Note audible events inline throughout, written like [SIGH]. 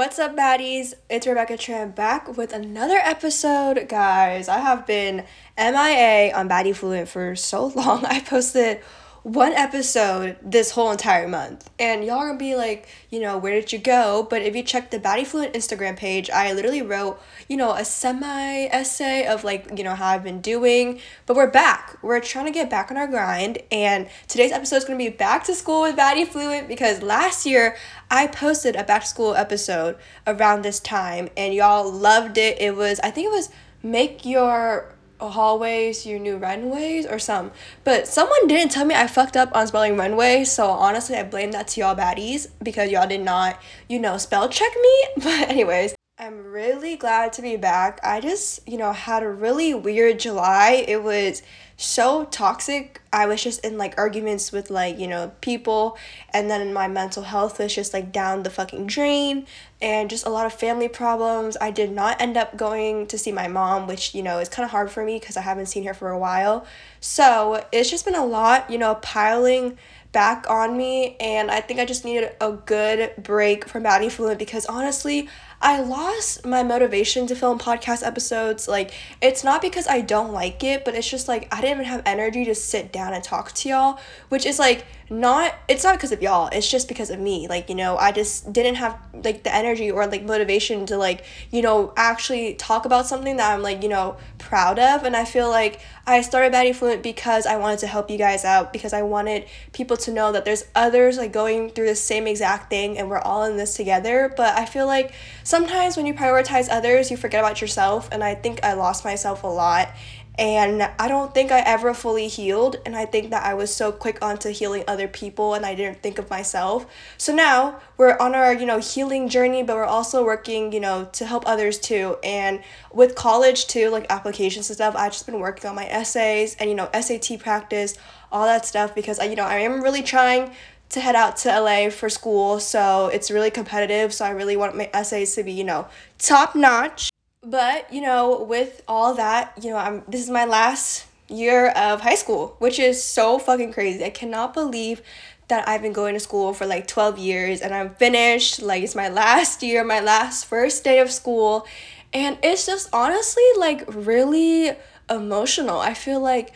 What's up, baddies? It's Rebecca Tran back with another episode. Guys, I have been MIA on Baddie Fluent for so [LAUGHS] long. I posted one episode this whole entire month. And y'all gonna be like, you know, where did you go? But if you check the Baddie Fluent Instagram page, I literally wrote, you know, a semi essay of like, you know, how I've been doing. But we're back. We're trying to get back on our grind. And today's episode is gonna be back to school with Baddie Fluent because last year I posted a back to school episode around this time and y'all loved it. It was, I think it was make your hallways your new runways or some but someone didn't tell me i fucked up on spelling runway so honestly i blame that to y'all baddies because y'all did not you know spell check me. [LAUGHS] But anyways i'm really glad to be back i just you know had a really weird july it was so toxic. I was just in like arguments with like, you know, people and then my mental health was just like down the fucking drain and just a lot of family problems. I did not end up going to see my mom, which, you know, is kind of hard for me because I haven't seen her for a while. So, it's just been a lot, you know, piling back on me and I think I just needed a good break from Baddie Fluent because honestly, I lost my motivation to film podcast episodes. Like, it's not because I don't like it, but it's just like I didn't even have energy to sit down and talk to y'all, which is like not it's not because of y'all it's just because of me like you know i just didn't have like the energy or like motivation to like you know actually talk about something that i'm like you know proud of and i feel like i started baddie fluent because i wanted to help you guys out because i wanted people to know that there's others like going through the same exact thing and we're all in this together but i feel like sometimes when you prioritize others you forget about yourself and i think i lost myself a lot and I don't think I ever fully healed. And I think that I was so quick onto healing other people and I didn't think of myself. So now we're on our, you know, healing journey, but we're also working, you know, to help others too. And with college too, like applications and stuff, I've just been working on my essays and, you know, SAT practice, all that stuff because I, you know, I am really trying to head out to LA for school. So it's really competitive. So I really want my essays to be, you know, top notch. But, you know, with all that, you know, I'm this is my last year of high school, which is so fucking crazy. I cannot believe that I've been going to school for like 12 years and I'm finished. Like it's my last year, my last first day of school. And it's just honestly like really emotional. I feel like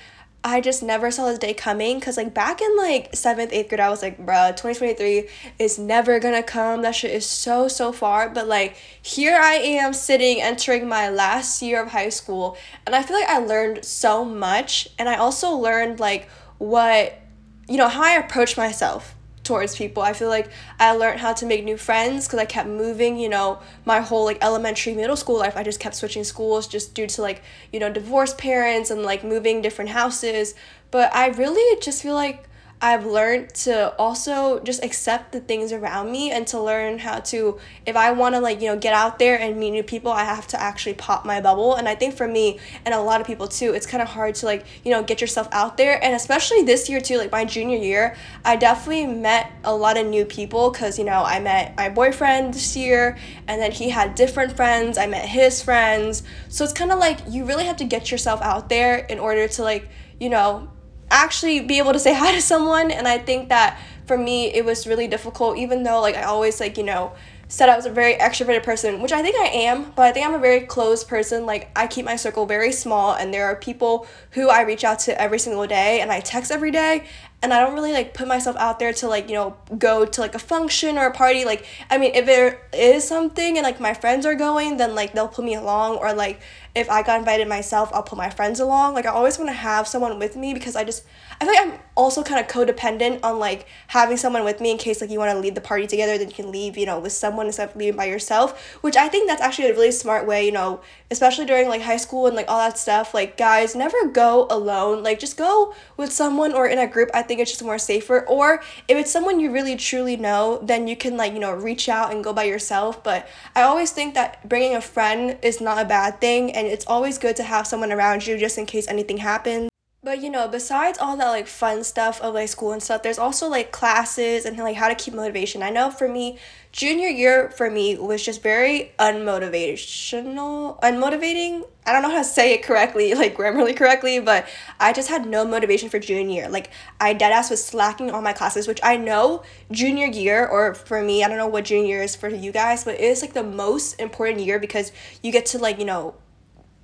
I just never saw this day coming because like back in like seventh, eighth grade, I was like, bruh, 2023 is never gonna come. That shit is so, so far. But like here I am sitting entering my last year of high school and I feel like I learned so much and I also learned like what you know, how I approach myself towards people. I feel like I learned how to make new friends because I kept moving, you know, my whole like elementary, middle school life. I just kept switching schools just due to like, you know, divorced parents and like moving different houses. But I really just feel like I've learned to also just accept the things around me and to learn how to if I want to like you know get out there and meet new people I have to actually pop my bubble. And I think for me and a lot of people too it's kind of hard to like you know get yourself out there. And especially this year too like my junior year I definitely met a lot of new people cuz you know I met my boyfriend this year and then he had different friends I met his friends. So it's kind of like you really have to get yourself out there in order to like you know actually be able to say [LAUGHS] hi to someone and i think that for me it was really difficult even though like i always like you know said i was a very extroverted person which i think i am but i think i'm a very closed person. Like i keep my circle very small and there are people who i reach out to every single day and i text every day and I don't really like put myself out there to like you know go to like a function or a party. Like I mean if there is something and like my friends are going then like they'll put me along or like if I got invited myself I'll put my friends along. Like I always want to have someone with me because I just I feel like I'm also kind of codependent on like having someone with me in case like you want to leave the party together then you can leave you know with someone instead of leaving by yourself which I think that's actually a really smart way you know especially during like high school and like all that stuff like guys never go alone like just go with someone or in a group I think it's just more safer. Or if it's someone you really truly know, then you can like, you know, reach out and go by yourself. But I always think that bringing a friend is not a bad thing and it's always good to have someone around you just in case anything happens. But you know, besides all that like fun stuff of like school and stuff, there's also like classes and like how to keep motivation. I know for me, junior year for me was just very unmotivational, unmotivating. I don't know how to say it correctly, [LAUGHS] like grammarly correctly, but I just had no motivation for junior year. Like I deadass was slacking on my classes, which I know junior year or for me, I don't know what junior year is for you guys, but it is like the most important year because you get to like, you know,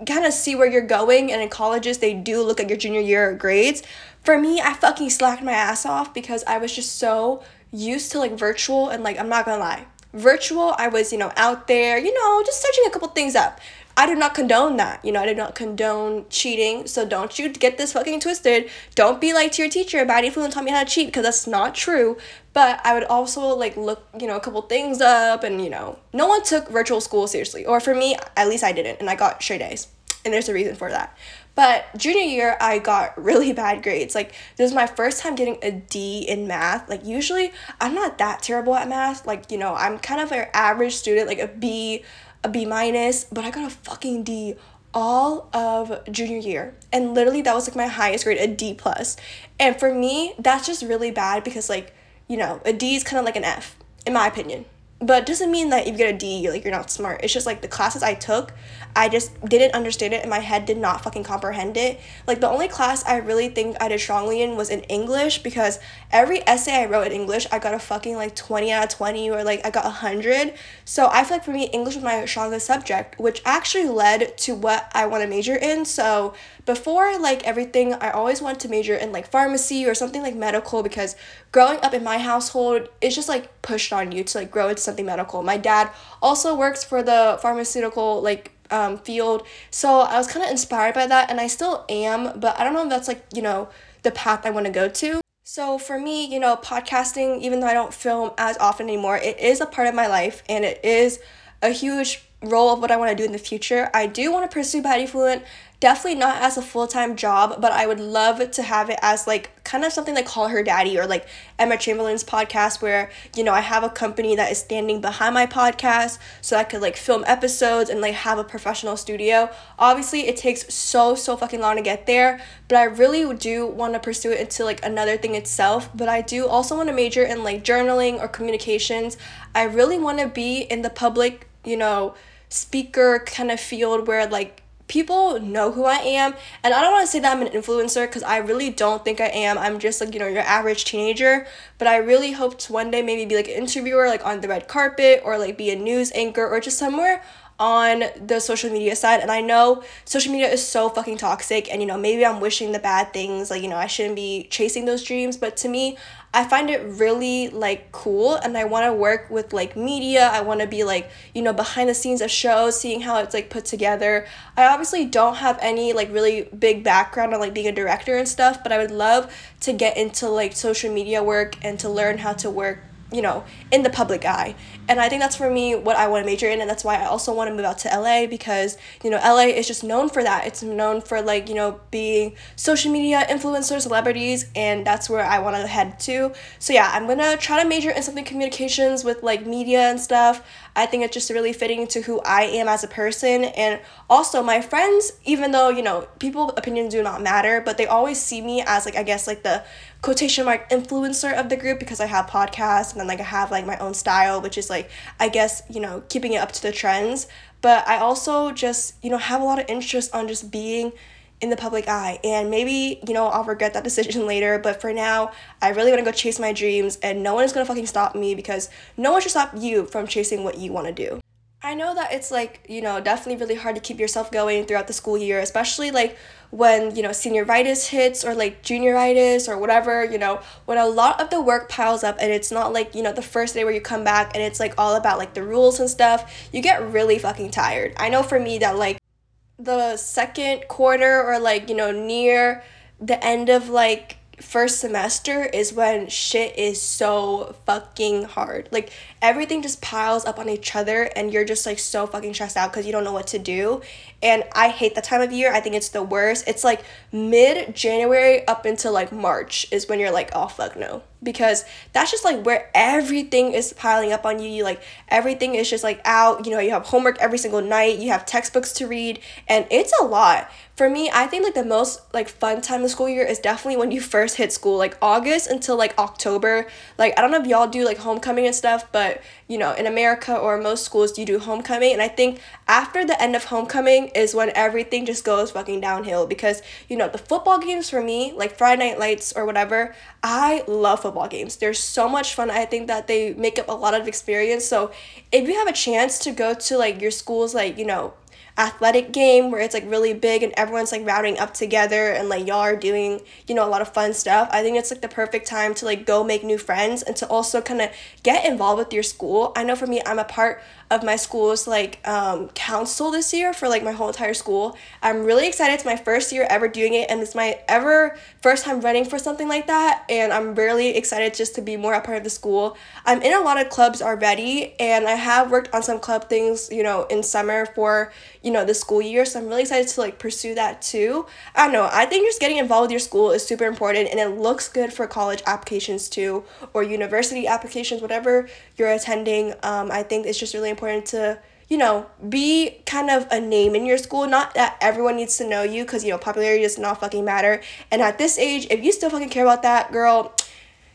kind of see where you're going and in colleges they do look at your junior year grades for me i fucking slacked my ass off because i was just so used to like virtual and like i'm not gonna lie virtual i was you know out there you know just searching a couple things up I do not condone that. You know, I do not condone cheating. So don't you get this fucking twisted. Don't be like to your teacher, bad fluent taught me how to cheat because that's not true. But I would also like look, you know, a couple things up and, you know, no one took virtual school seriously. Or for me, at least I didn't. And I got straight A's. And there's a reason for that. But junior year, I got [LAUGHS] really bad grades. Like, this is my first time getting a D in math. Like, usually I'm not that terrible at math. Like, you know, I'm kind of an average student, like a B, a B minus, but I got a fucking D all of junior year and literally that was like my highest grade a d plus and for me that's just really bad because like you know a d is kind of like an f in my opinion but doesn't mean that if you get a D, you're like you're not smart. It's just like the classes I took, I just didn't understand it and my head did not fucking comprehend it. Like the only class I really think I did strongly in was in English because every essay I wrote in English, I got a fucking like 20 out of 20 or like I got 100. So I feel like for me English was my strongest subject, which actually led to what I want to major in. So before like everything, I always wanted to major in like pharmacy or something like medical because growing up in my household, it's just like pushed on you to like grow into something medical. My dad also works for the pharmaceutical like um, field, so I was kind of inspired by that, and I still am, but I don't know if that's like you know the path I want to go to. So for me, you know, podcasting, even though I don't film as often anymore, it is a part of my life, and it is a huge role of what I want to do in the future. I do want to pursue Baddie Fluent definitely not as a full-time job but i would love to have it as like kind of something like call her daddy or like emma chamberlain's podcast where you know i have a company that is standing behind my podcast so i could like film episodes and like have a professional studio. Obviously it takes so so fucking long to get there but i really do want to pursue it into like another thing itself. But i do also want to major in like journaling or communications. I really want to be in the public you know speaker kind of field where like people know who I am. And I don't want to say that I'm an influencer because I really don't think I am. I'm just like, you know, your average teenager. But I really hope to one day maybe be like an interviewer, like on the red carpet, or like be a news anchor, or just somewhere on the social media side and I know social media is so fucking toxic and you know maybe I'm wishing the bad things like you know I shouldn't be chasing those dreams but to me I find it really like cool and I want to work with like media. I want to be like, you know, behind the scenes of shows, seeing how it's like put together. I obviously don't have any like really big background on like being a director and stuff, but I would love to get into like social media work and to learn how to work you know, in the public eye. And I think that's for me what I want to major in, and that's why I also want to move out to LA because, you know, LA is just known for that. It's known for, like, you know, being social media influencers, celebrities, and that's where I want to head to. So, yeah, I'm gonna try to major in something communications with, like, media and stuff. I think it's just really fitting to who I am as a person. And also, my friends, even though, you know, people opinions do not matter, but they always see me as, like, I guess, like the quotation mark influencer of the group because I have podcasts and then like I have like my own style which is like I guess you know keeping it up to the trends but I also just you know have a lot of interest on just being in the public eye and maybe you know I'll regret that [LAUGHS] decision later but for now I really want to go chase my dreams and no one is going to fucking stop me because no one should stop you from chasing what you want to do. I know that it's like, you know, definitely really hard to keep yourself going throughout the school year, especially like when, you know, senioritis hits or like junioritis or whatever, you know, when a lot of the work piles up and it's not like, you know, the first day where you come back and it's like all about like the rules and stuff, you get really fucking tired. I know for me that like the second quarter or like, you know, near the end of like first semester is when shit is so fucking hard. Like everything just piles up on each other and you're just like so fucking stressed out because you don't know what to do. And I hate that time of year. I think it's the worst. It's like mid January up until like March is when you're like, oh fuck no. Because that's just like where everything is piling up on you. You like everything is just like out. You know, you have homework every single night, you have textbooks to read, and it's a lot for me, I think like the most like fun time of school year is definitely when you first hit school, like August until like October. Like I don't know if y'all do like homecoming and stuff, but you know, in America or most schools you do homecoming and I think after the end of homecoming is when everything just goes fucking downhill because you know, the football games for me, like Friday night lights or whatever, I love football games. They're so much fun. I think that they make up a lot of experience. So, if you have a chance to go to like your school's like, you know, athletic game where it's like really big and everyone's like routing up together and like y'all are doing you know a lot of fun stuff i think it's like the perfect time to like go make new friends and to also kind of get involved with your school i know for me i'm a part of my school's like um, council this year for like my whole entire school. I'm really excited. It's my first year ever doing it, and it's my ever first time running for something like that. And I'm really excited just to be more a part of the school. I'm in a lot of clubs already, and I have worked on some club things, you know, in summer for you know the school year. So I'm really excited to like pursue that too. I don't know. I think just getting involved with your school is super important, and it looks good for college applications too, or university applications, whatever you're attending. Um, I think it's just really important to you know, be kind of a name in your school. Not that everyone needs to know you because, you know, popularity does not fucking matter. And at this age, if you still fucking care about that, girl,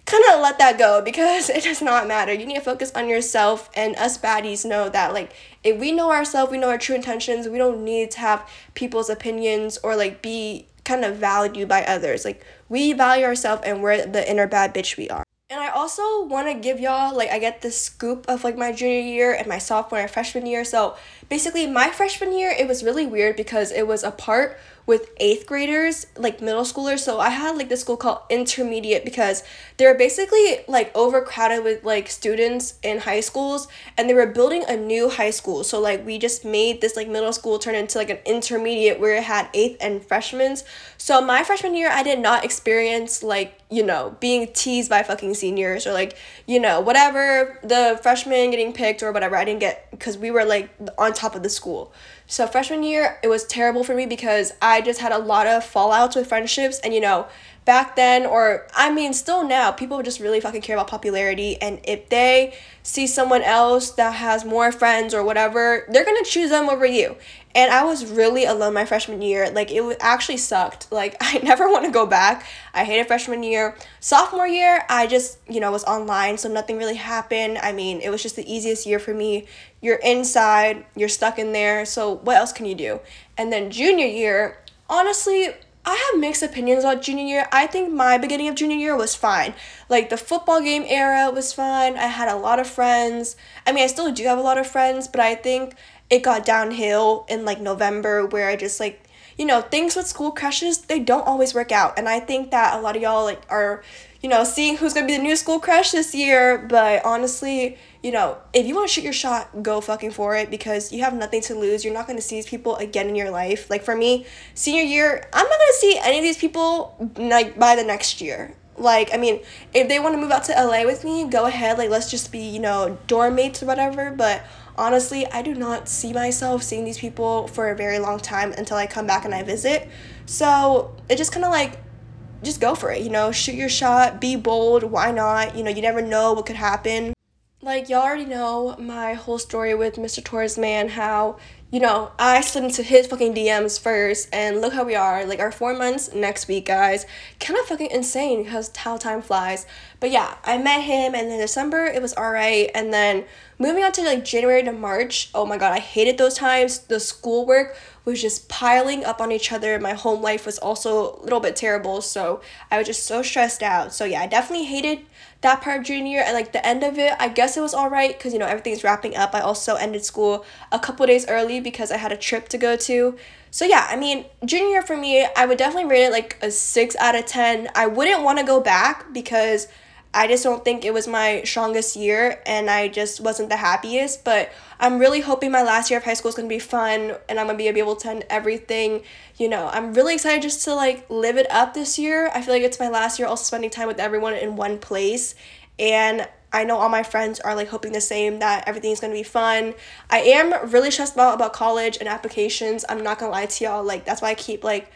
kind of let that go [LAUGHS] because it does not matter. You need to focus on yourself. And us baddies know that, like, if we know ourselves, we know our true intentions, we don't need to have people's opinions or, like, be kind of valued by others. Like, we value ourselves and we're the inner bad bitch we are. And I also want to give y'all, like, I get the scoop of, like, my junior year and my sophomore and freshman year. So, basically, my freshman year, it was really weird because it was a part with eighth graders, like middle schoolers. So I had like this school called intermediate because they were basically like overcrowded with like students in high schools and they were building a new high school. So like we just made this like middle school turn into like an intermediate where it had eighth and freshmen. So my freshman year I did not experience like, you know, being teased by fucking seniors or like, you know, whatever the freshmen getting picked or whatever. I didn't get because we were like on top of the school. So freshman year, it was terrible for me because I just had a lot of fallouts with friendships and you know, back then or I mean still now, people just really fucking care about popularity and if they see someone else that has more friends or whatever, they're going to choose them over you. And I was really alone my freshman year. Like it actually sucked. Like [LAUGHS] I never want to go back. I hated freshman year. Sophomore year, I just, you know, was online, so nothing really happened. I mean, it was just the easiest year for me. You're inside, you're stuck in there, so what else can you do? And then junior year, honestly, I have mixed opinions about junior year. I think my beginning of junior year was fine. Like the football game era was fine. I had a lot of friends. I mean, I still do have a lot of friends, but I think it got downhill in like November where I just like you know things with school crushes they don't always work out. And I think that a lot of y'all like are you know seeing who's gonna be the new school crush this year. But honestly you know if you want to shoot your shot go fucking for it because you have nothing to lose. You're not gonna see these people again in your life. Like for me senior year I'm not gonna see any of these people like by the next year. Like i mean if they want to move out to la with me go ahead. Like let's just be you know dorm mates or whatever. But honestly, I do not see myself seeing these people for a very long time until I come back and I visit. So it just kind of like, just go for it, you know, shoot your shot, be bold, why not? You know, you never know what could happen. Like, y'all already know my whole story with Mr. Torres Man, how you know, I slid into his fucking DMs first, and look how we are. Like, our four months next week, guys. Kind of fucking insane because how time flies. But yeah, I met him, and then December, it was alright. And then moving on to like January to March, oh my god, I hated those times. The schoolwork was just piling up on each other. My home life was also a little bit terrible, so I was just so stressed out. So yeah, I definitely hated that part of junior year and like the end of it i guess it was all right because you know everything's wrapping up i also ended school a couple days early because i had a trip to go to so yeah i mean junior year for me i would definitely rate it like a 6 out of 10 i wouldn't want to go back because I just don't think it was my strongest year and I just wasn't the happiest. But I'm really hoping my last year of high school is gonna be fun and I'm gonna be able to attend everything. You know, I'm really excited just to like live it up this year. I feel like it's my last year also spending time with everyone in one place. And I know all my friends are like hoping the same that everything's gonna be fun. I am really stressed out about college and applications. I'm not gonna lie to y'all. Like that's why I keep like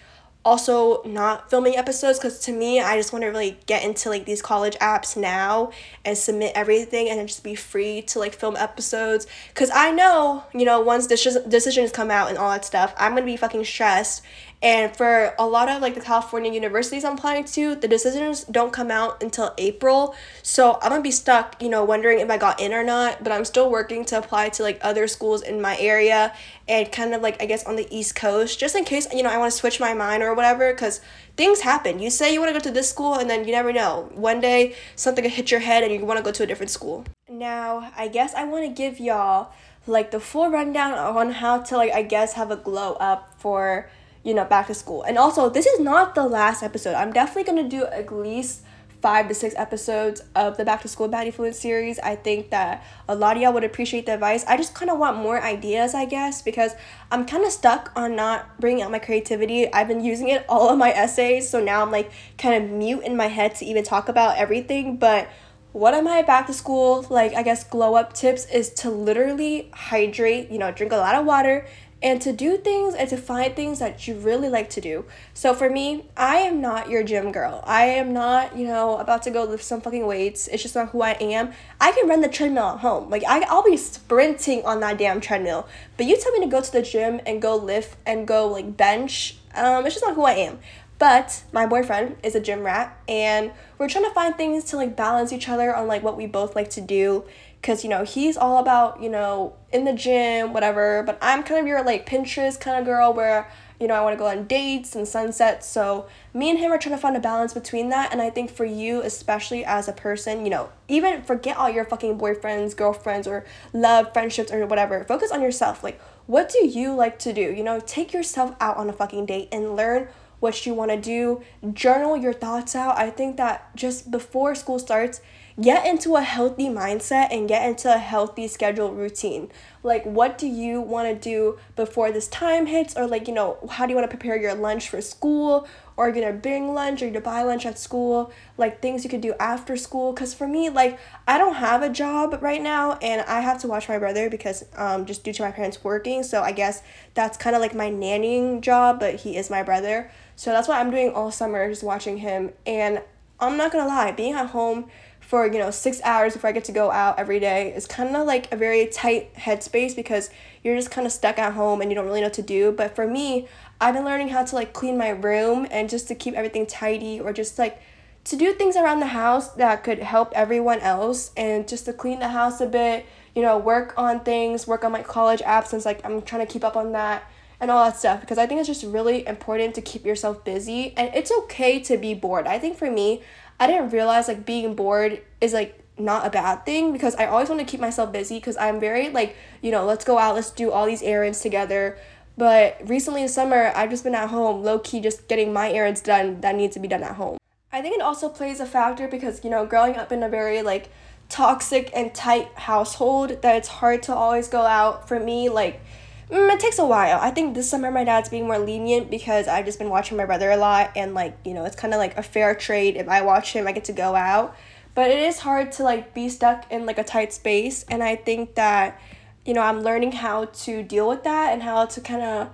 also not filming episodes because to me i just want to really get into like these college apps now and submit everything and just be free to like film episodes. Because i know you know once this decisions come out and all that stuff i'm gonna be fucking stressed And for a lot of like the California universities I'm applying to, the decisions don't come out until April. So I'm gonna be stuck, you know, wondering if I got in or not. But I'm still working to apply to like other schools in my area and kind of like I guess on the East Coast, just in case you know I want to switch my mind or whatever. Cause things happen. You say you want to go to this school, and then you never know. One day something could hit your head, and you want to go to a different school. Now, I guess I want to give y'all like the full rundown on how to like I guess have a glow up for you know back to school. And also, this is not the last episode. I'm definitely gonna do at least five to six episodes of the Back to School Baddie Fluent series. I think that a lot of y'all would appreciate the advice. I just kind of want more ideas, I guess, because I'm kind of stuck on not bringing out my creativity. I've been using it all of my essays, so now I'm like kind of mute in my head to even talk about everything. But one of my back to school, like I guess glow up tips is to literally hydrate, you know, drink a lot of water and to do things and to find things that you really like to do. So for me, I am not your gym girl. I am not, you know, about to go lift some fucking weights. It's just not who I am. I can run the treadmill at home. Like I I'll be sprinting on that damn treadmill. But you tell me to go to the gym and go lift and go like bench, um, it's just not who I am. But my boyfriend is a gym rat and we're trying to find things to like balance each other on like what we both like to do because you know he's all about you know in the gym whatever but i'm kind of your like pinterest kind of girl where you know i want to go on dates and sunsets so me and him are trying to find a balance between that and i think for you especially as a person you know even forget all your fucking boyfriends girlfriends or love friendships or whatever focus on yourself like what do you like to do? You know take yourself out on a fucking date and learn what you want to do journal your thoughts out. I think that just before school starts get into a healthy mindset and get into a healthy schedule routine. Like, what do you want to do before this time hits? Or, like, you know, how do you want to prepare your lunch for school? Or you're you going to bring lunch or you to buy lunch at school? Like, things you could do after school. Because for me, like, I don't have a job right now and I have to watch my brother because, um, just due to my parents working. So, I guess that's kind of like my nannying job, but he is my brother. So, that's what I'm doing all summer, just watching him. And I'm not going to lie, being at home for you know six hours before I get to go out every day is kind of like a very tight headspace because you're just kind of stuck at home and you don't really know what to do. But for me, I've been learning how to like clean my room and just to keep everything tidy or just like to do things around the house that could help everyone else and just to clean the house a bit, you know, work on things, work on my college apps since like I'm trying to keep up on that and all that stuff because I think it's just really important to keep yourself busy and it's okay to be bored. I think for me, I didn't realize like being bored is like not a bad thing because I always want to keep myself busy because I'm very like, you know, let's go out, let's do all these errands together. But recently in summer, I've just been at home, low key, just getting my errands done that need to be done at home. I think it also plays a factor because, you know, growing up in a very like toxic and tight household, that it's hard to always go out. For me, like, Mm, it takes a while. I think this summer my dad's being more lenient because I've just been watching my brother a lot and like, you know, it's kind of like a fair trade. If I watch him, I get to go out. But it is hard to like be stuck in like a tight space and I think that you know, I'm learning how to deal with that and how to kind of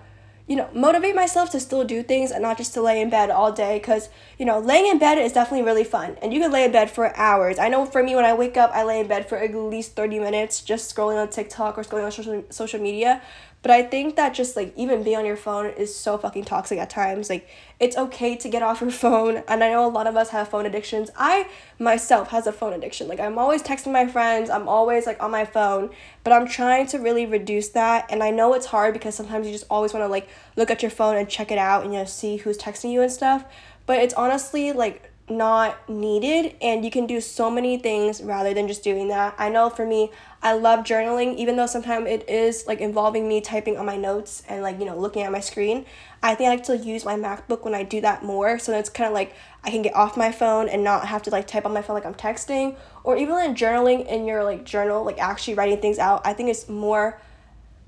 you know, motivate myself to still do things and not just to lay in bed all day because, you know, laying in bed is definitely really fun and you can lay in bed for hours. I know for me, when I wake up, I lay in bed for at least 30 minutes just scrolling on TikTok or scrolling on social, social media. But I think that just like even being on your phone is so fucking toxic at times. Like it's okay to get off your [LAUGHS] phone. And I know a lot of us have phone addictions. I myself has a phone addiction. Like I'm always texting my friends. I'm always like on my phone. But I'm trying to really reduce that. And I know it's hard because sometimes you just always want to like look at your phone and check it out and you know see who's texting you and stuff. But it's honestly like not needed and you can do so many things rather than just doing that. I know for me, I love journaling even though sometimes it is like involving me typing on my notes and like, you know, looking at my screen. I think I like to use my MacBook when I do that more. So it's kind of like I can get off my phone and not have to like type on my phone like I'm texting or even like journaling in your like journal, like actually writing things out. I think it's more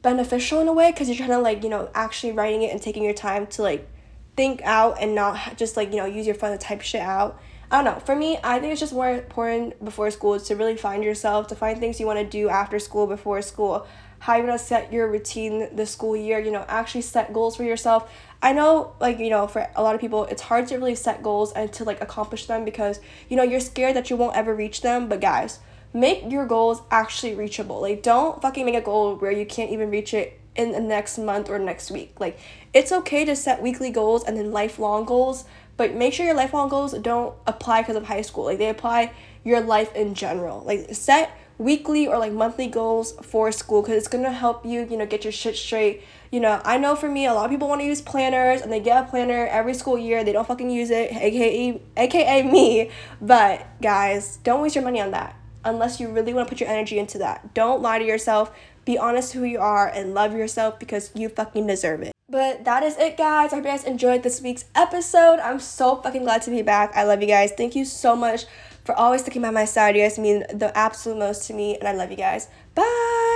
beneficial in a way because you're trying to like, you know, actually writing it and taking your time to like think out and not just like you know use your phone to type shit out i don't know. For me i think it's just more important before school to really find yourself to find things you want to do after school before school. How you're going to set your routine the school year you know actually set goals for yourself. I know like you know for a lot of people it's hard to really set goals and to like accomplish them because you know you're scared that you won't ever reach them. But guys make your goals actually reachable. Like don't fucking make a goal where you can't even reach it in the next month or next week. Like, it's okay to set weekly goals and then lifelong goals, but make sure your lifelong goals don't apply because of high school. Like, they apply your life in general. Like, set weekly or like monthly goals for school because it's gonna help you, you know, get your shit straight. You know, I know for me, a lot of people want to use planners and they get a planner every school year. They don't fucking use it, aka aka me. But guys, don't waste your money on that unless you really want to put your energy into that. Don't lie to yourself. Be honest who you are and love yourself because you fucking deserve it. But that is it, guys. I hope you guys enjoyed this week's episode. I'm so fucking glad to be back. I love you guys. Thank you so much for always sticking by my side. You guys mean the absolute most to me, and I love you guys. Bye.